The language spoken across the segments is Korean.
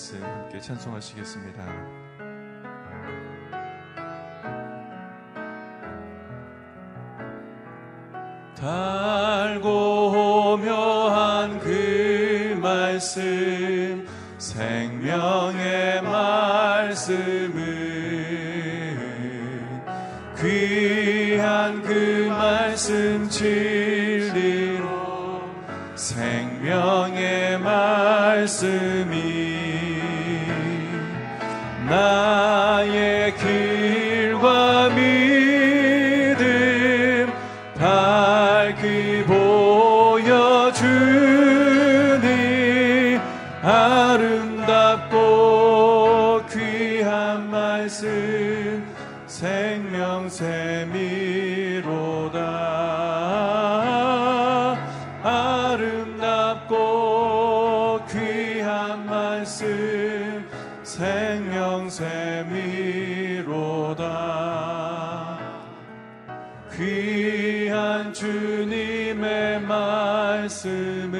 말씀 함께 찬송하시겠습니다. 달고 오묘한 그 말씀 생명의 말씀은 귀한 그 말씀 진리로 생명의 말씀 아름답고 귀한 말씀 생명샘이로다. 아름답고 귀한 말씀 생명샘이로다. 귀한 주님의 말씀은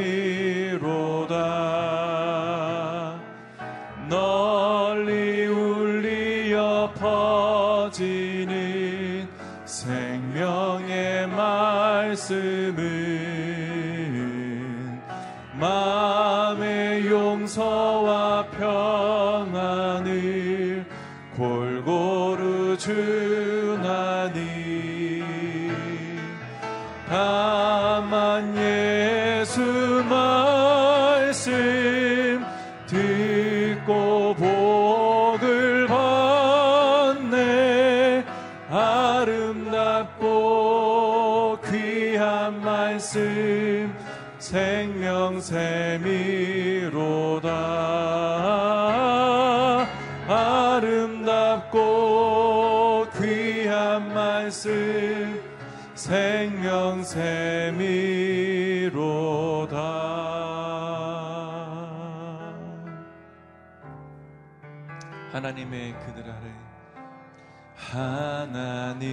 하나님의 그늘 아래. 하나님의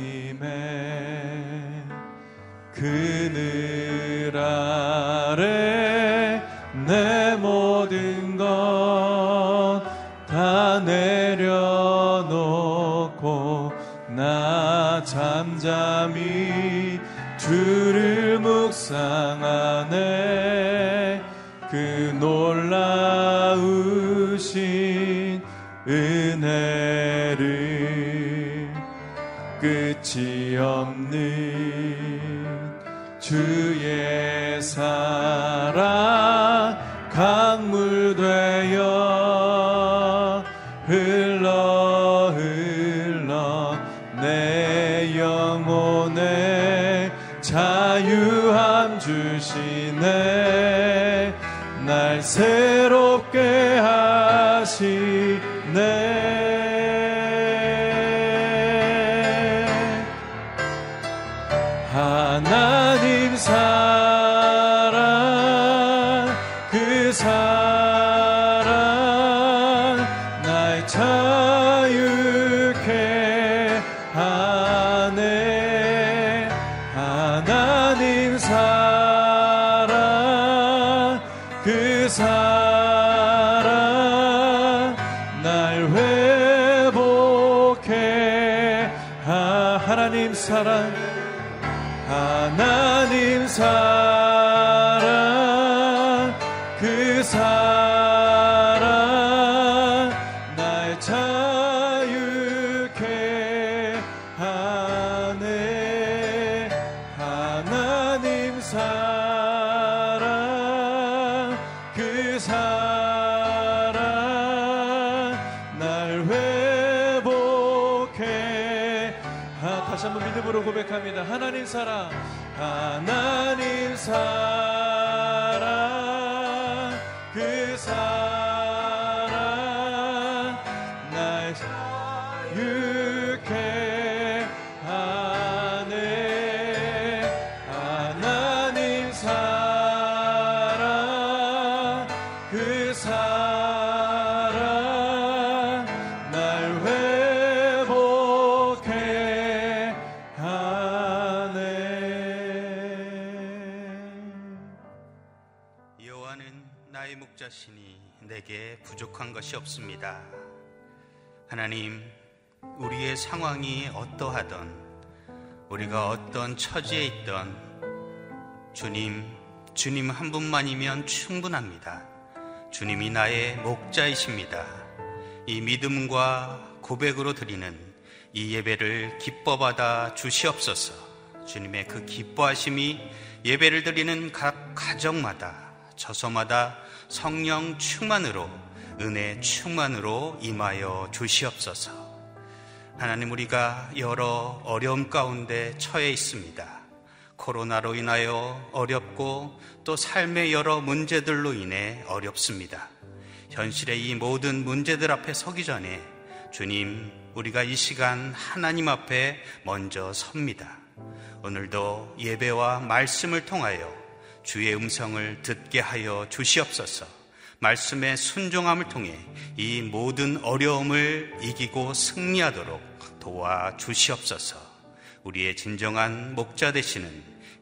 그늘 아래 내 모든 것 다 내려놓고 나 잠잠히 주를 묵상하네. 그 놀라우신 은혜를 끝이 없는 주의 사 그 사랑 날 회복해. 하, 하나님 사랑 사랑, 하나님 사랑, 것이 없습니다. 하나님, 우리의 상황이 어떠하던 우리가 어떤 처지에 있던 주님, 주님 한 분만이면 충분합니다. 주님이 나의 목자이십니다. 이 믿음과 고백으로 드리는 이 예배를 기뻐받아 주시옵소서. 주님의 그 기뻐하심이 예배를 드리는 각 가정마다 저소마다 성령 충만으로 은혜 충만으로 임하여 주시옵소서. 하나님 우리가 여러 어려움 가운데 처해 있습니다. 코로나로 인하여 어렵고 또 삶의 여러 문제들로 인해 어렵습니다. 현실의 이 모든 문제들 앞에 서기 전에 주님, 우리가 이 시간 하나님 앞에 먼저 섭니다. 오늘도 예배와 말씀을 통하여 주의 음성을 듣게 하여 주시옵소서. 말씀의 순종함을 통해 이 모든 어려움을 이기고 승리하도록 도와 주시옵소서. 우리의 진정한 목자 되시는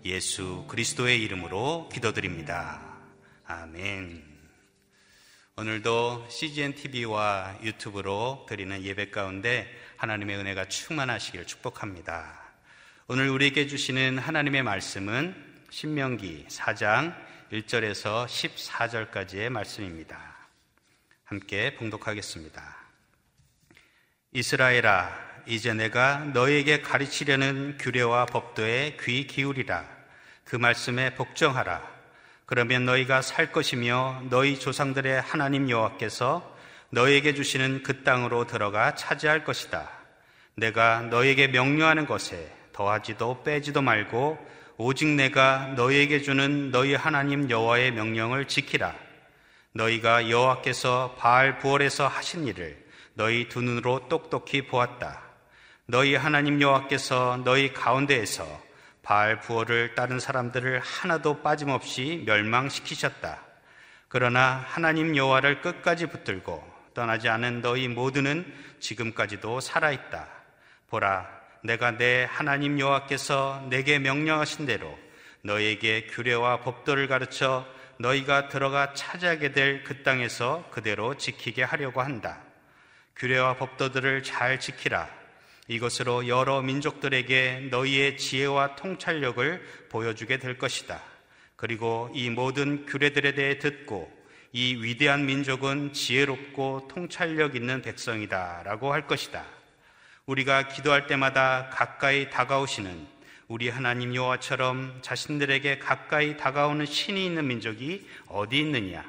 예수 그리스도의 이름으로 기도드립니다. 아멘. 오늘도 CGN TV와 유튜브로 드리는 예배 가운데 하나님의 은혜가 충만하시길 축복합니다. 오늘 우리에게 주시는 하나님의 말씀은 신명기 4장 1절에서 14절까지의 말씀입니다. 함께 봉독하겠습니다. 이스라엘아, 이제 내가 너에게 가르치려는 규례와 법도에 귀 기울이라. 그 말씀에 복종하라. 그러면 너희가 살 것이며 너희 조상들의 하나님 여호와께서 너에게 주시는 그 땅으로 들어가 차지할 것이다. 내가 너에게 명령하는 것에 더하지도 빼지도 말고 오직 내가 너에게 주는 너희 하나님 여호와의 명령을 지키라. 너희가 여호와께서 바알 부월에서 하신 일을 너희 두 눈으로 똑똑히 보았다. 너희 하나님 여호와께서 너희 가운데에서 바알 부월을 따른 사람들을 하나도 빠짐없이 멸망시키셨다. 그러나 하나님 여호와를 끝까지 붙들고 떠나지 않은 너희 모두는 지금까지도 살아 있다. 보라, 내가 내 하나님 여호와께서 내게 명령하신 대로 너에게 규례와 법도를 가르쳐 너희가 들어가 차지하게 될 그 땅에서 그대로 지키게 하려고 한다. 규례와 법도들을 잘 지키라. 이것으로 여러 민족들에게 너희의 지혜와 통찰력을 보여주게 될 것이다. 그리고 이 모든 규례들에 대해 듣고 이 위대한 민족은 지혜롭고 통찰력 있는 백성이다. 라고 할 것이다. 우리가 기도할 때마다 가까이 다가오시는 우리 하나님 여호와처럼 자신들에게 가까이 다가오는 신이 있는 민족이 어디 있느냐?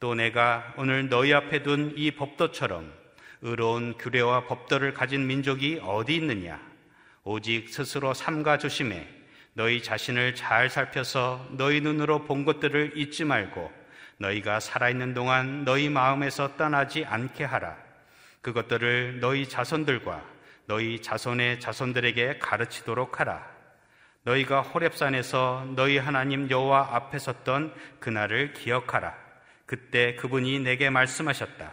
또 내가 오늘 너희 앞에 둔 이 법도처럼 의로운 규례와 법도를 가진 민족이 어디 있느냐? 오직 스스로 삼가 조심해 너희 자신을 잘 살펴서 너희 눈으로 본 것들을 잊지 말고 너희가 살아있는 동안 너희 마음에서 떠나지 않게 하라. 그것들을 너희 자손들과 너희 자손의 자손들에게 가르치도록 하라. 너희가 호렙산에서 너희 하나님 여호와 앞에 섰던 그날을 기억하라. 그때 그분이 내게 말씀하셨다.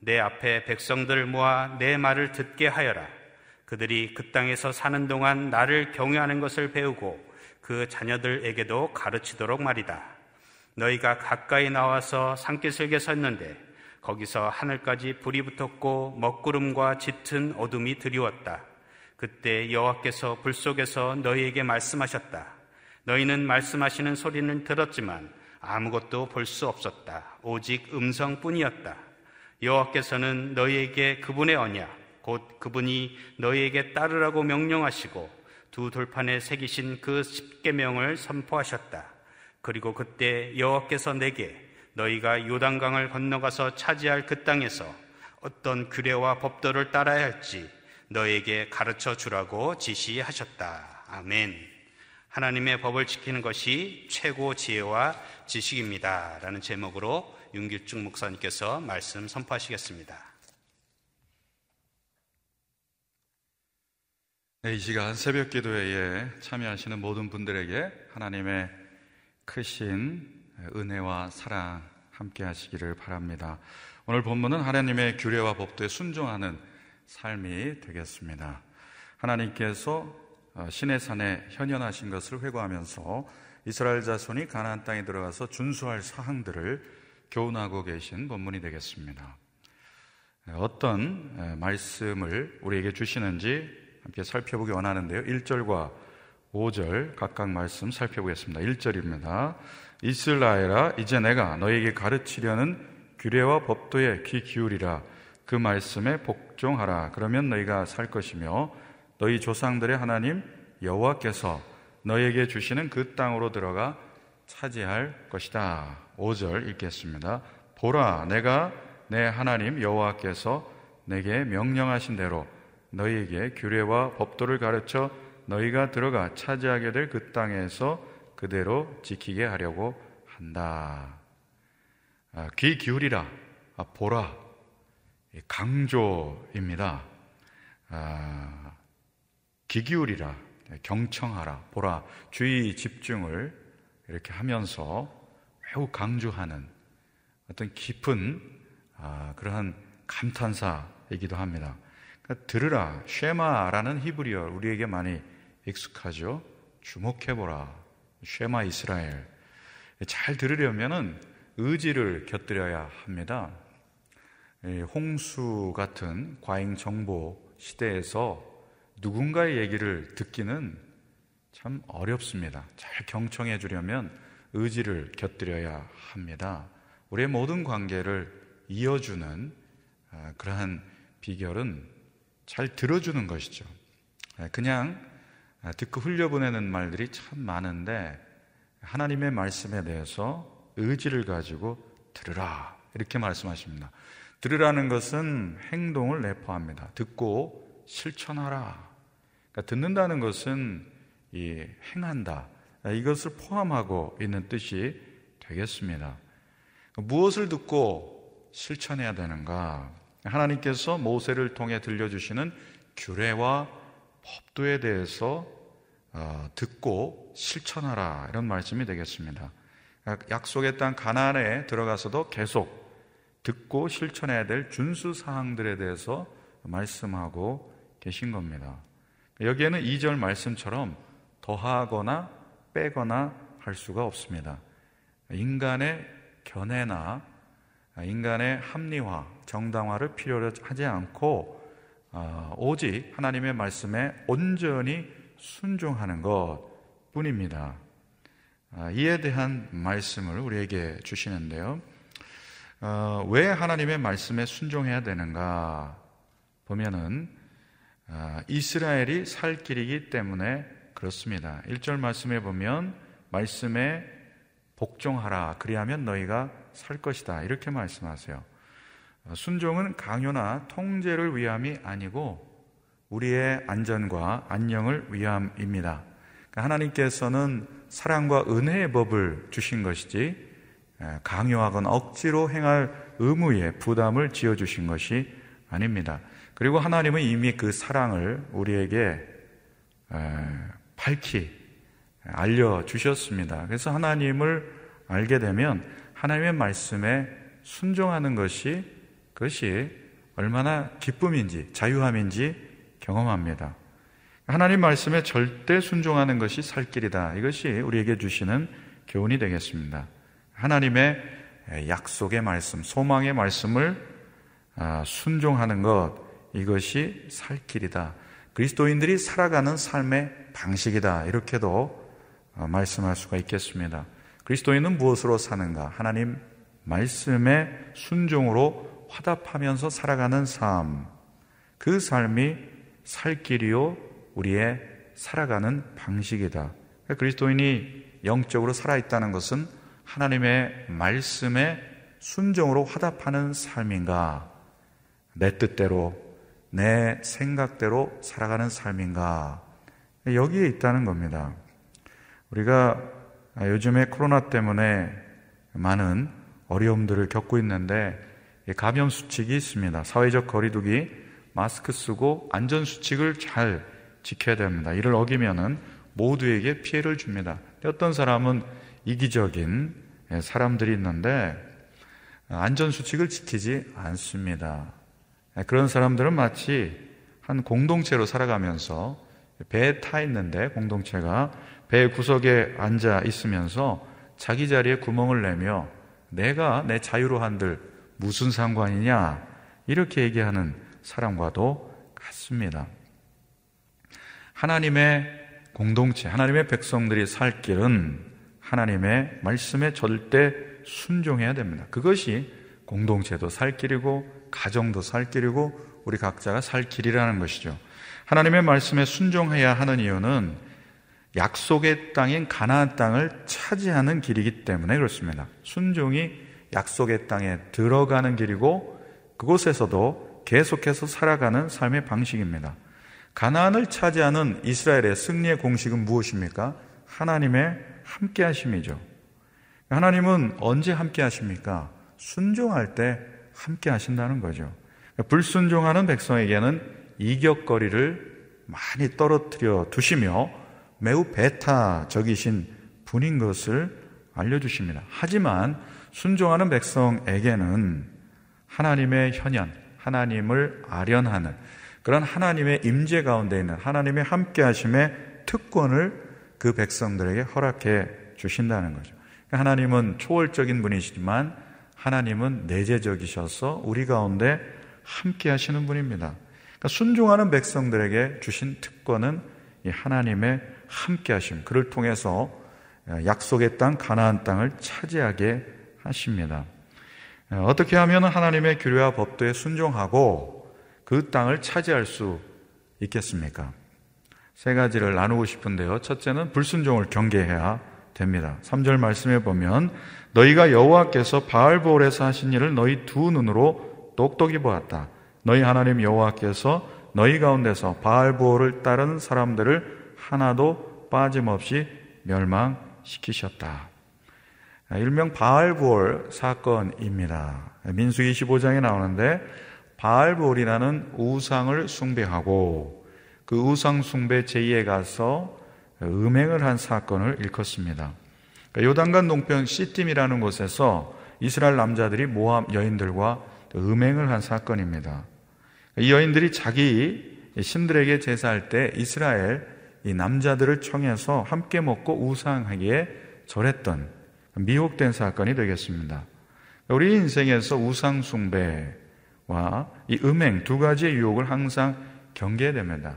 내 앞에 백성들을 모아 내 말을 듣게 하여라. 그들이 그 땅에서 사는 동안 나를 경외하는 것을 배우고 그 자녀들에게도 가르치도록 말이다. 너희가 가까이 나와서 산기슭에 섰는데 거기서 하늘까지 불이 붙었고 먹구름과 짙은 어둠이 드리웠다. 그때 여호와께서 불 속에서 너희에게 말씀하셨다. 너희는 말씀하시는 소리는 들었지만 아무것도 볼 수 없었다. 오직 음성뿐이었다. 여호와께서는 너희에게 그분의 언약, 곧 그분이 너희에게 따르라고 명령하시고 두 돌판에 새기신 그 십계명을 선포하셨다. 그리고 그때 여호와께서 내게 너희가 요단강을 건너가서 차지할 그 땅에서 어떤 규례와 법도를 따라야 할지 너에게 가르쳐 주라고 지시하셨다. 아멘. 하나님의 법을 지키는 것이 최고 지혜와 지식입니다. 라는 제목으로 윤길중 목사님께서 말씀 선포하시겠습니다. 네, 이 시간 새벽 기도회에 참여하시는 모든 분들에게 하나님의 크신 은혜와 사랑 함께 하시기를 바랍니다. 오늘 본문은 하나님의 규례와 법도에 순종하는 삶이 되겠습니다. 하나님께서 어, 신의 산에 현현하신 것을 회고하면서 이스라엘 자손이 가나안 땅에 들어가서 준수할 사항들을 교훈하고 계신 본문이 되겠습니다. 어떤 말씀을 우리에게 주시는지 함께 살펴보기 원하는데요. 1절과 5절 각각 말씀 살펴보겠습니다. 1절입니다. 이스라엘아 이제 내가 너에게 가르치려는 규례와 법도에 귀 기울이라 그 말씀에 복종하라 그러면 너희가 살 것이며 너희 조상들의 하나님 여호와께서 너에게 주시는 그 땅으로 들어가 차지할 것이다. 5절 읽겠습니다. 보라 내가 내 하나님 여호와께서 내게 명령하신 대로 너희에게 규례와 법도를 가르쳐 너희가 들어가 차지하게 될 그 땅에서 그대로 지키게 하려고 한다. 아, 귀 기울이라, 아, 보라, 강조입니다. 아, 귀 기울이라, 경청하라, 보라, 주의 집중을 이렇게 하면서 매우 강조하는 어떤 깊은 그러한 감탄사이기도 합니다. 그러니까 들으라, 쉐마라는 히브리어 우리에게 많이 익숙하죠. 주목해보라, 쉐마 이스라엘. 잘 들으려면은 의지를 곁들여야 합니다. 홍수 같은 과잉 정보 시대에서 누군가의 얘기를 듣기는 참 어렵습니다. 잘 경청해 주려면 의지를 곁들여야 합니다. 우리의 모든 관계를 이어주는 아, 그러한 비결은 잘 들어주는 것이죠. 아, 그냥 아, 듣고 흘려보내는 말들이 참 많은데 하나님의 말씀에 대해서 의지를 가지고 들으라. 이렇게 말씀하십니다. 들으라는 것은 행동을 내포합니다. 듣고 실천하라. 그러니까 듣는다는 것은 이 행한다. 이것을 포함하고 있는 뜻이 되겠습니다. 무엇을 듣고 실천해야 되는가? 하나님께서 모세를 통해 들려주시는 규례와 법도에 대해서 어, 듣고 실천하라 이런 말씀이 되겠습니다. 약속의 땅 가나안에 들어가서도 계속 듣고 실천해야 될 준수 사항들에 대해서 말씀하고 계신 겁니다. 여기에는 2절 말씀처럼 더하거나 빼거나 할 수가 없습니다. 인간의 견해나 인간의 합리화, 정당화를 필요로 하지 않고 어, 오직 하나님의 말씀에 온전히 순종하는 것 뿐입니다. 아, 이에 대한 말씀을 우리에게 주시는데요. 어, 왜 하나님의 말씀에 순종해야 되는가 보면은 아, 이스라엘이 살 길이기 때문에 그렇습니다. 1절 말씀에 보면 말씀에 복종하라 그리하면 너희가 살 것이다 이렇게 말씀하세요. 어, 순종은 강요나 통제를 위함이 아니고 우리의 안전과 안녕을 위함입니다. 그러니까 하나님께서는 사랑과 은혜의 법을 주신 것이지 강요하거나 억지로 행할 의무의 부담을 지어주신 것이 아닙니다. 그리고 하나님은 이미 그 사랑을 우리에게 밝히 알려주셨습니다. 그래서 하나님을 알게 되면 하나님의 말씀에 순종하는 것이 그것이 얼마나 기쁨인지 자유함인지 경험합니다. 하나님 말씀에 절대 순종하는 것이 살 길이다. 이것이 우리에게 주시는 교훈이 되겠습니다. 하나님의 약속의 말씀, 소망의 말씀을 아, 순종하는 것, 이것이 살 길이다. 그리스도인들이 살아가는 삶의 방식이다. 이렇게도 어, 말씀할 수가 있겠습니다. 그리스도인은 무엇으로 사는가? 하나님 말씀의 순종으로 화답하면서 살아가는 삶. 그 삶이 살 길이요, 우리의 살아가는 방식이다. 그리스도인이 영적으로 살아있다는 것은 하나님의 말씀에 순종으로 화답하는 삶인가? 내 뜻대로, 내 생각대로 살아가는 삶인가? 여기에 있다는 겁니다. 우리가 요즘에 코로나 때문에 많은 어려움들을 겪고 있는데 감염 수칙이 있습니다. 사회적 거리두기, 마스크 쓰고 안전 수칙을 잘 지켜야 됩니다. 이를 어기면은 모두에게 피해를 줍니다. 어떤 사람은 이기적인 사람들이 있는데 안전 수칙을 지키지 않습니다. 그런 사람들은 마치 한 공동체로 살아가면서 배에 타 있는데 공동체가 배 구석에 앉아 있으면서 자기 자리에 구멍을 내며 내가 내 자유로 한들 무슨 상관이냐 이렇게 얘기하는 사람과도 같습니다. 하나님의 공동체, 하나님의 백성들이 살 길은 하나님의 말씀에 절대 순종해야 됩니다. 그것이 공동체도 살 길이고 가정도 살 길이고 우리 각자가 살 길이라는 것이죠. 하나님의 말씀에 순종해야 하는 이유는 약속의 땅인 가나안 땅을 차지하는 길이기 때문에 그렇습니다. 순종이 약속의 땅에 들어가는 길이고 그곳에서도 계속해서 살아가는 삶의 방식입니다. 가나안을 차지하는 이스라엘의 승리의 공식은 무엇입니까? 하나님의 함께 하심이죠. 하나님은 언제 함께 하십니까? 순종할 때 함께 하신다는 거죠. 불순종하는 백성에게는 이격거리를 많이 떨어뜨려 두시며 매우 배타적이신 분인 것을 알려주십니다. 하지만 순종하는 백성에게는 하나님의 현현, 하나님을 아련하는 그런 하나님의 임재 가운데 있는 하나님의 함께 하심의 특권을 그 백성들에게 허락해 주신다는 거죠. 그러니까 하나님은 초월적인 분이시지만 하나님은 내재적이셔서 우리 가운데 함께 하시는 분입니다. 그러니까 순종하는 백성들에게 주신 특권은 이 하나님의 함께 하심, 그를 통해서 약속의 땅, 가나안 땅을 차지하게 하십니다. 어떻게 하면 하나님의 규례와 법도에 순종하고 그 땅을 차지할 수 있겠습니까? 세 가지를 나누고 싶은데요. 첫째는 불순종을 경계해야 됩니다. 3절 말씀에 보면 너희가 여호와께서 바알볼에서 하신 일을 너희 두 눈으로 똑똑히 보았다. 너희 하나님 여호와께서 너희 가운데서 바알볼을 따른 사람들을 하나도 빠짐없이 멸망시키셨다. 일명 바알볼 사건입니다. 민수기 25장에 나오는데 바알볼이라는 우상을 숭배하고 그 우상 숭배 제의에 가서 음행을 한 사건을 일컫습니다. 그러니까 요단강 동편 시팀이라는 곳에서 이스라엘 남자들이 모함 여인들과 음행을 한 사건입니다. 이 여인들이 자기 신들에게 제사할 때 이스라엘 이 남자들을 청해서 함께 먹고 우상하기에 절했던 미혹된 사건이 되겠습니다. 우리 인생에서 우상숭배, 와 이 음행 두 가지의 유혹을 항상 경계해야 됩니다.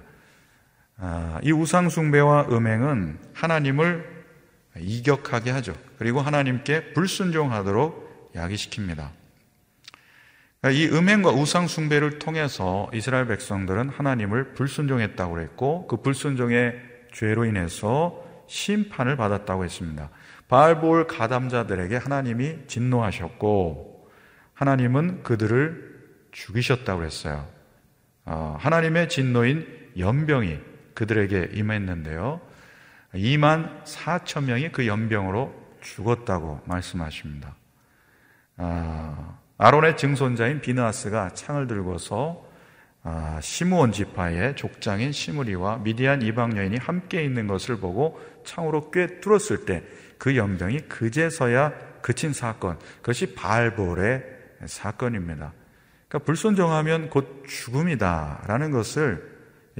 아, 이 우상숭배와 음행은 하나님을 이격하게 하죠. 그리고 하나님께 불순종하도록 야기시킵니다. 그러니까 이 음행과 우상숭배를 통해서 이스라엘 백성들은 하나님을 불순종했다고 그랬고 그 불순종의 죄로 인해서 심판을 받았다고 했습니다. 바알볼 가담자들에게 하나님이 진노하셨고 하나님은 그들을 죽이셨다고 그랬어요. 어, 하나님의 진노인 연병이 그들에게 임했는데요. 2만 4천 명이 그 연병으로 죽었다고 말씀하십니다. 아, 아론의 증손자인 비나스가 창을 들고서 아, 시므온 지파의 족장인 시므리와 미디안 이방 여인이 함께 있는 것을 보고 창으로 꿰 뚫었을 때 그 연병이 그제서야 그친 사건, 그것이 바알볼의 사건입니다. 그러니까 불순종하면 곧 죽음이다라는 것을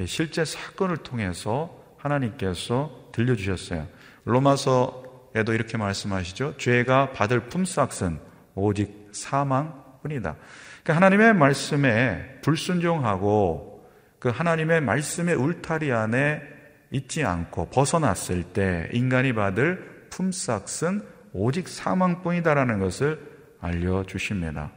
실제 사건을 통해서 하나님께서 들려주셨어요. 로마서에도 이렇게 말씀하시죠. 죄가 받을 품삯은 오직 사망뿐이다. 그러니까 하나님의 말씀에 불순종하고 그 하나님의 말씀의 울타리 안에 있지 않고 벗어났을 때 인간이 받을 품삯은 오직 사망뿐이다라는 것을 알려주십니다.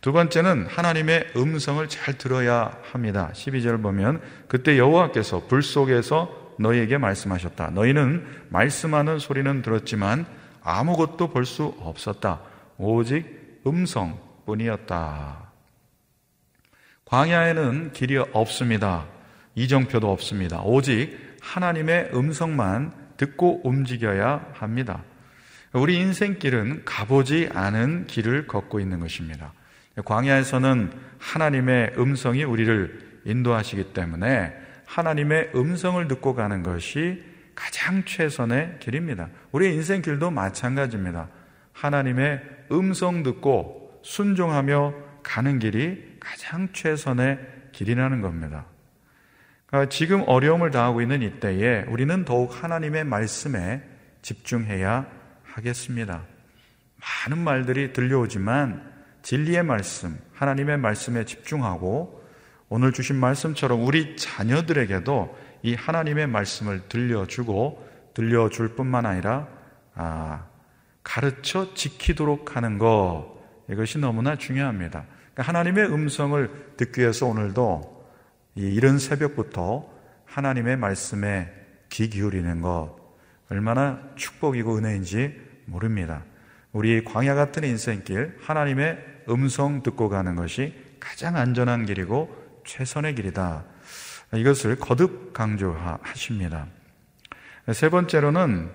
두 번째는 하나님의 음성을 잘 들어야 합니다. 12절 보면 그때 여호와께서 불 속에서 너희에게 말씀하셨다. 너희는 말씀하는 소리는 들었지만 아무것도 볼 수 없었다. 오직 음성뿐이었다. 광야에는 길이 없습니다. 이정표도 없습니다. 오직 하나님의 음성만 듣고 움직여야 합니다. 우리 인생길은 가보지 않은 길을 걷고 있는 것입니다. 광야에서는 하나님의 음성이 우리를 인도하시기 때문에 하나님의 음성을 듣고 가는 것이 가장 최선의 길입니다. 우리의 인생길도 마찬가지입니다. 하나님의 음성 듣고 순종하며 가는 길이 가장 최선의 길이라는 겁니다. 그러니까 지금 어려움을 당하고 있는 이때에 우리는 더욱 하나님의 말씀에 집중해야 하겠습니다. 많은 말들이 들려오지만 진리의 말씀, 하나님의 말씀에 집중하고 오늘 주신 말씀처럼 우리 자녀들에게도 이 하나님의 말씀을 들려주고 들려줄 뿐만 아니라 아, 가르쳐 지키도록 하는 것 이것이 너무나 중요합니다. 그러니까 하나님의 음성을 듣기 위해서 오늘도 이 이른 새벽부터 하나님의 말씀에 귀 기울이는 것 얼마나 축복이고 은혜인지 모릅니다. 우리 광야 같은 인생길 하나님의 음성 듣고 가는 것이 가장 안전한 길이고 최선의 길이다. 이것을 거듭 강조하십니다. 세 번째로는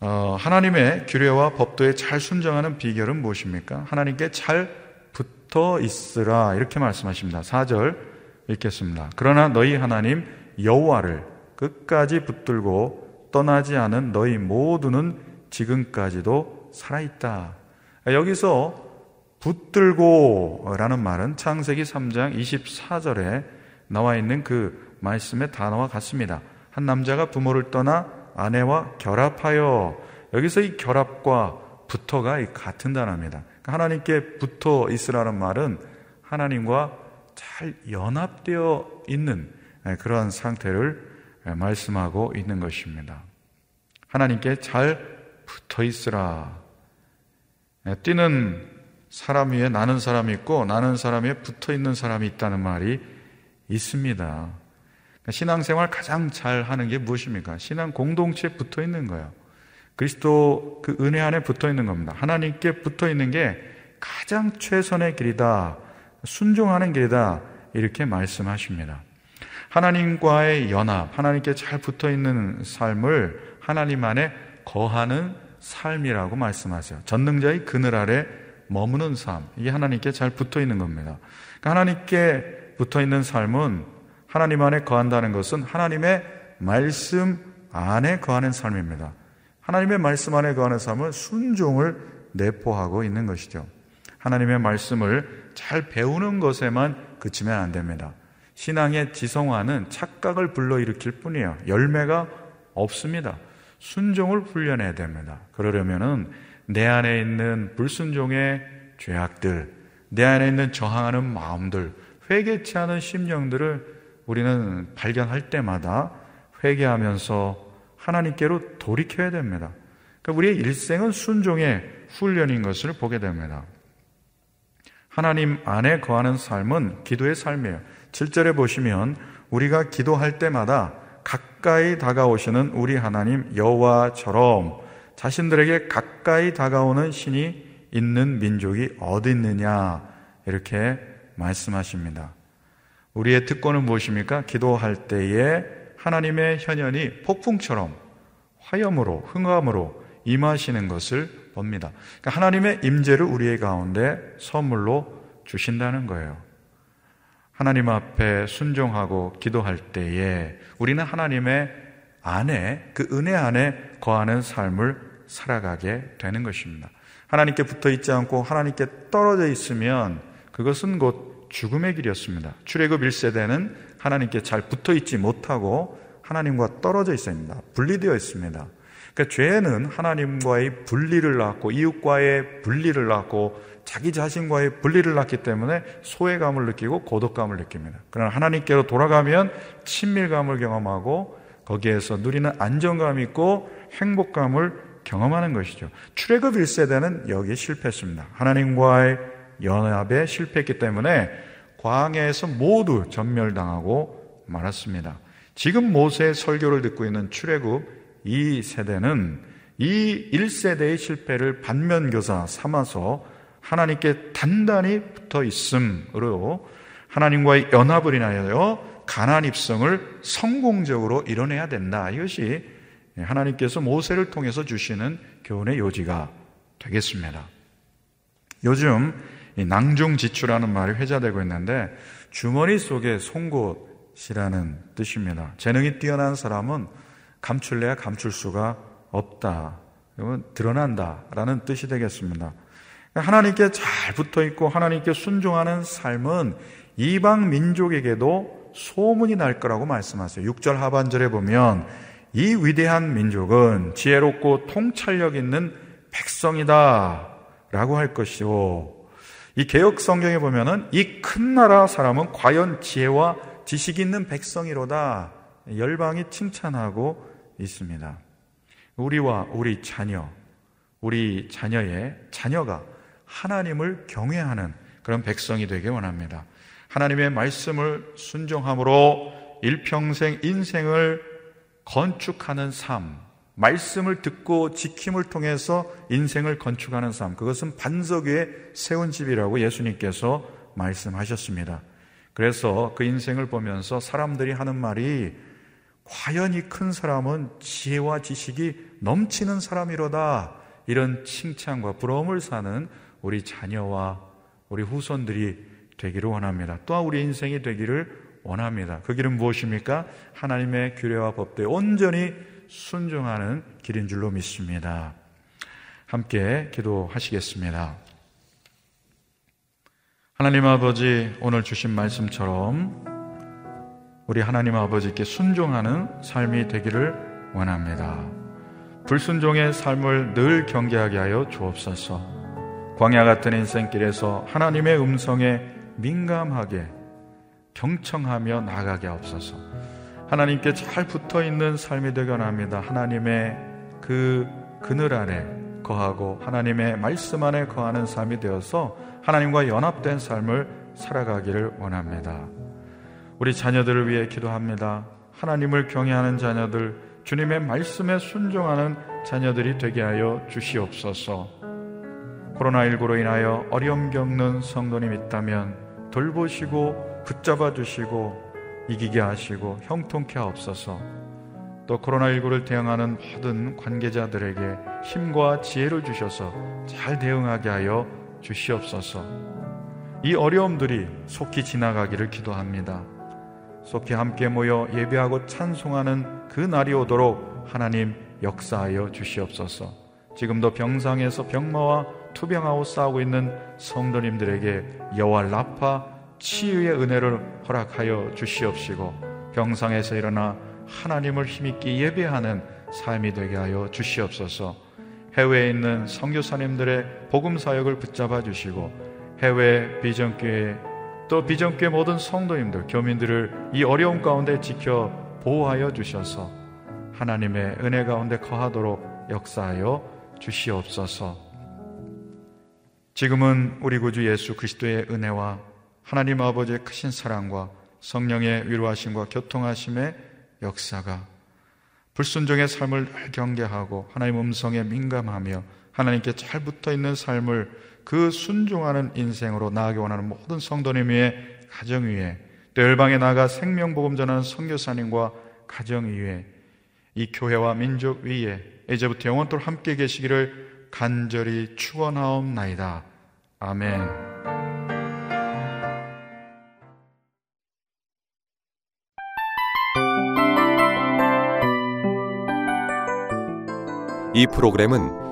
어, 하나님의 규례와 법도에 잘 순정하는 비결은 무엇입니까? 하나님께 잘 붙어 있으라 이렇게 말씀하십니다. 4절 읽겠습니다. 그러나 너희 하나님 여호와를 끝까지 붙들고 떠나지 않은 너희 모두는 지금까지도 살아있다. 여기서 붙들고라는 말은 창세기 3장 24절에 나와 있는 그 말씀의 단어와 같습니다. 한 남자가 부모를 떠나 아내와 결합하여 여기서 이 결합과 붙어가 같은 단어입니다. 그러니까 하나님께 붙어 있으라는 말은 하나님과 잘 연합되어 있는 그런 상태를 말씀하고 있는 것입니다. 하나님께 잘 붙어 있으라. 뛰는 사람 위에 나는 사람이 있고 나는 사람 위에 붙어 있는 사람이 있다는 말이 있습니다. 그러니까 신앙생활 가장 잘 하는 게 무엇입니까? 신앙 공동체에 붙어 있는 거예요. 그리스도 그 은혜 안에 붙어 있는 겁니다. 하나님께 붙어 있는 게 가장 최선의 길이다. 순종하는 길이다. 이렇게 말씀하십니다. 하나님과의 연합, 하나님께 잘 붙어 있는 삶을 하나님 안에 거하는 삶이라고 말씀하세요. 전능자의 그늘 아래 머무는 삶, 이게 하나님께 잘 붙어 있는 겁니다. 그러니까 하나님께 붙어 있는 삶은 하나님 안에 거한다는 것은 하나님의 말씀 안에 거하는 삶입니다. 하나님의 말씀 안에 거하는 삶은 순종을 내포하고 있는 것이죠. 하나님의 말씀을 잘 배우는 것에만 그치면 안 됩니다. 신앙의 지성화는 착각을 불러일으킬 뿐이에요. 열매가 없습니다. 순종을 훈련해야 됩니다. 그러려면은 내 안에 있는 불순종의 죄악들, 내 안에 있는 저항하는 마음들, 회개치 않은 심령들을 우리는 발견할 때마다 회개하면서 하나님께로 돌이켜야 됩니다. 그러니까 우리의 일생은 순종의 훈련인 것을 보게 됩니다. 하나님 안에 거하는 삶은 기도의 삶이에요. 7절에 보시면 우리가 기도할 때마다 가까이 다가오시는 우리 하나님 여호와처럼 자신들에게 가까이 다가오는 신이 있는 민족이 어디 있느냐 이렇게 말씀하십니다. 우리의 특권은 무엇입니까? 기도할 때에 하나님의 현현이 폭풍처럼 화염으로 흥함으로 임하시는 것을 봅니다. 그러니까 하나님의 임재를 우리의 가운데 선물로 주신다는 거예요. 하나님 앞에 순종하고 기도할 때에 우리는 하나님의 안에 그 은혜 안에 거하는 삶을 살아가게 되는 것입니다. 하나님께 붙어 있지 않고 하나님께 떨어져 있으면 그것은 곧 죽음의 길이었습니다. 출애굽 1세대는 하나님께 잘 붙어 있지 못하고 하나님과 떨어져 있습니다. 분리되어 있습니다. 그러니까 죄는 하나님과의 분리를 낳고 이웃과의 분리를 낳고 자기 자신과의 분리를 낳기 때문에 소외감을 느끼고 고독감을 느낍니다. 그러나 하나님께로 돌아가면 친밀감을 경험하고 거기에서 누리는 안정감이 있고 행복감을 경험하는 것이죠. 출애굽 1세대는 여기에 실패했습니다. 하나님과의 연합에 실패했기 때문에 광야에서 모두 전멸당하고 말았습니다. 지금 모세의 설교를 듣고 있는 출애굽 2세대는 이 1세대의 실패를 반면교사 삼아서 하나님께 단단히 붙어 있음으로 하나님과의 연합을 인하여 가난 입성을 성공적으로 이뤄내야 된다. 이것이 하나님께서 모세를 통해서 주시는 교훈의 요지가 되겠습니다. 요즘 낭중지추라는 말이 회자되고 있는데 주머니 속에 송곳이라는 뜻입니다. 재능이 뛰어난 사람은 감출래야 감출 수가 없다. 드러난다라는 뜻이 되겠습니다. 하나님께 잘 붙어 있고 하나님께 순종하는 삶은 이방 민족에게도 소문이 날 거라고 말씀하세요. 6절 하반절에 보면 이 위대한 민족은 지혜롭고 통찰력 있는 백성이다 라고 할 것이요. 이 개혁 성경에 보면은 이 큰 나라 사람은 과연 지혜와 지식이 있는 백성이로다. 열방이 칭찬하고 있습니다. 우리와 우리 자녀, 우리 자녀의 자녀가 하나님을 경외하는 그런 백성이 되길 원합니다. 하나님의 말씀을 순종함으로 일평생 인생을 건축하는 삶, 말씀을 듣고 지킴을 통해서 인생을 건축하는 삶, 그것은 반석 위에 세운 집이라고 예수님께서 말씀하셨습니다. 그래서 그 인생을 보면서 사람들이 하는 말이 과연 이 큰 사람은 지혜와 지식이 넘치는 사람이로다. 이런 칭찬과 부러움을 사는 우리 자녀와 우리 후손들이 되기를 원합니다. 또한 우리 인생이 되기를 원합니다. 그 길은 무엇입니까? 하나님의 규례와 법도에 온전히 순종하는 길인 줄로 믿습니다. 함께 기도하시겠습니다. 하나님 아버지, 오늘 주신 말씀처럼 우리 하나님 아버지께 순종하는 삶이 되기를 원합니다. 불순종의 삶을 늘 경계하게 하여 주옵소서. 광야 같은 인생길에서 하나님의 음성에 민감하게 경청하며 나가게 하옵소서. 하나님께 잘 붙어 있는 삶이 되게 원합니다. 하나님의 그 그늘 아래 거하고 하나님의 말씀 안에 거하는 삶이 되어서 하나님과 연합된 삶을 살아가기를 원합니다. 우리 자녀들을 위해 기도합니다. 하나님을 경외하는 자녀들, 주님의 말씀에 순종하는 자녀들이 되게 하여 주시옵소서. 코로나19로 인하여 어려움 겪는 성도님 있다면 돌보시고 붙잡아 주시고 이기게 하시고 형통케 하옵소서. 또 코로나19를 대응하는 모든 관계자들에게 힘과 지혜를 주셔서 잘 대응하게 하여 주시옵소서. 이 어려움들이 속히 지나가기를 기도합니다. 속히 함께 모여 예배하고 찬송하는 그 날이 오도록 하나님 역사하여 주시옵소서. 지금도 병상에서 병마와 투병하고 싸우고 있는 성도님들에게 여호와 라파 치유의 은혜를 허락하여 주시옵시고 병상에서 일어나 하나님을 힘있게 예배하는 삶이 되게 하여 주시옵소서. 해외에 있는 선교사님들의 복음 사역을 붙잡아 주시고 해외 비전교회 또 비전교회 모든 성도님들 교민들을 이 어려움 가운데 지켜 보호하여 주셔서 하나님의 은혜 가운데 거하도록 역사하여 주시옵소서. 지금은 우리 구주 예수 그리스도의 은혜와 하나님 아버지의 크신 사랑과 성령의 위로하심과 교통하심의 역사가 불순종의 삶을 경계하고 하나님 음성에 민감하며 하나님께 잘 붙어 있는 삶을 그 순종하는 인생으로 나아가기 원하는 모든 성도님 위에 가정 위에 또 열방에 나가 생명 복음 전하는 선교사님과 가정 위에 이 교회와 민족 위에 이제부터 영원토록 함께 계시기를 간절히 축원하옵나이다. 아멘. 이 프로그램은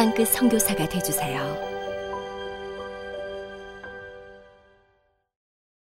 땅끝 선교사가 되주세요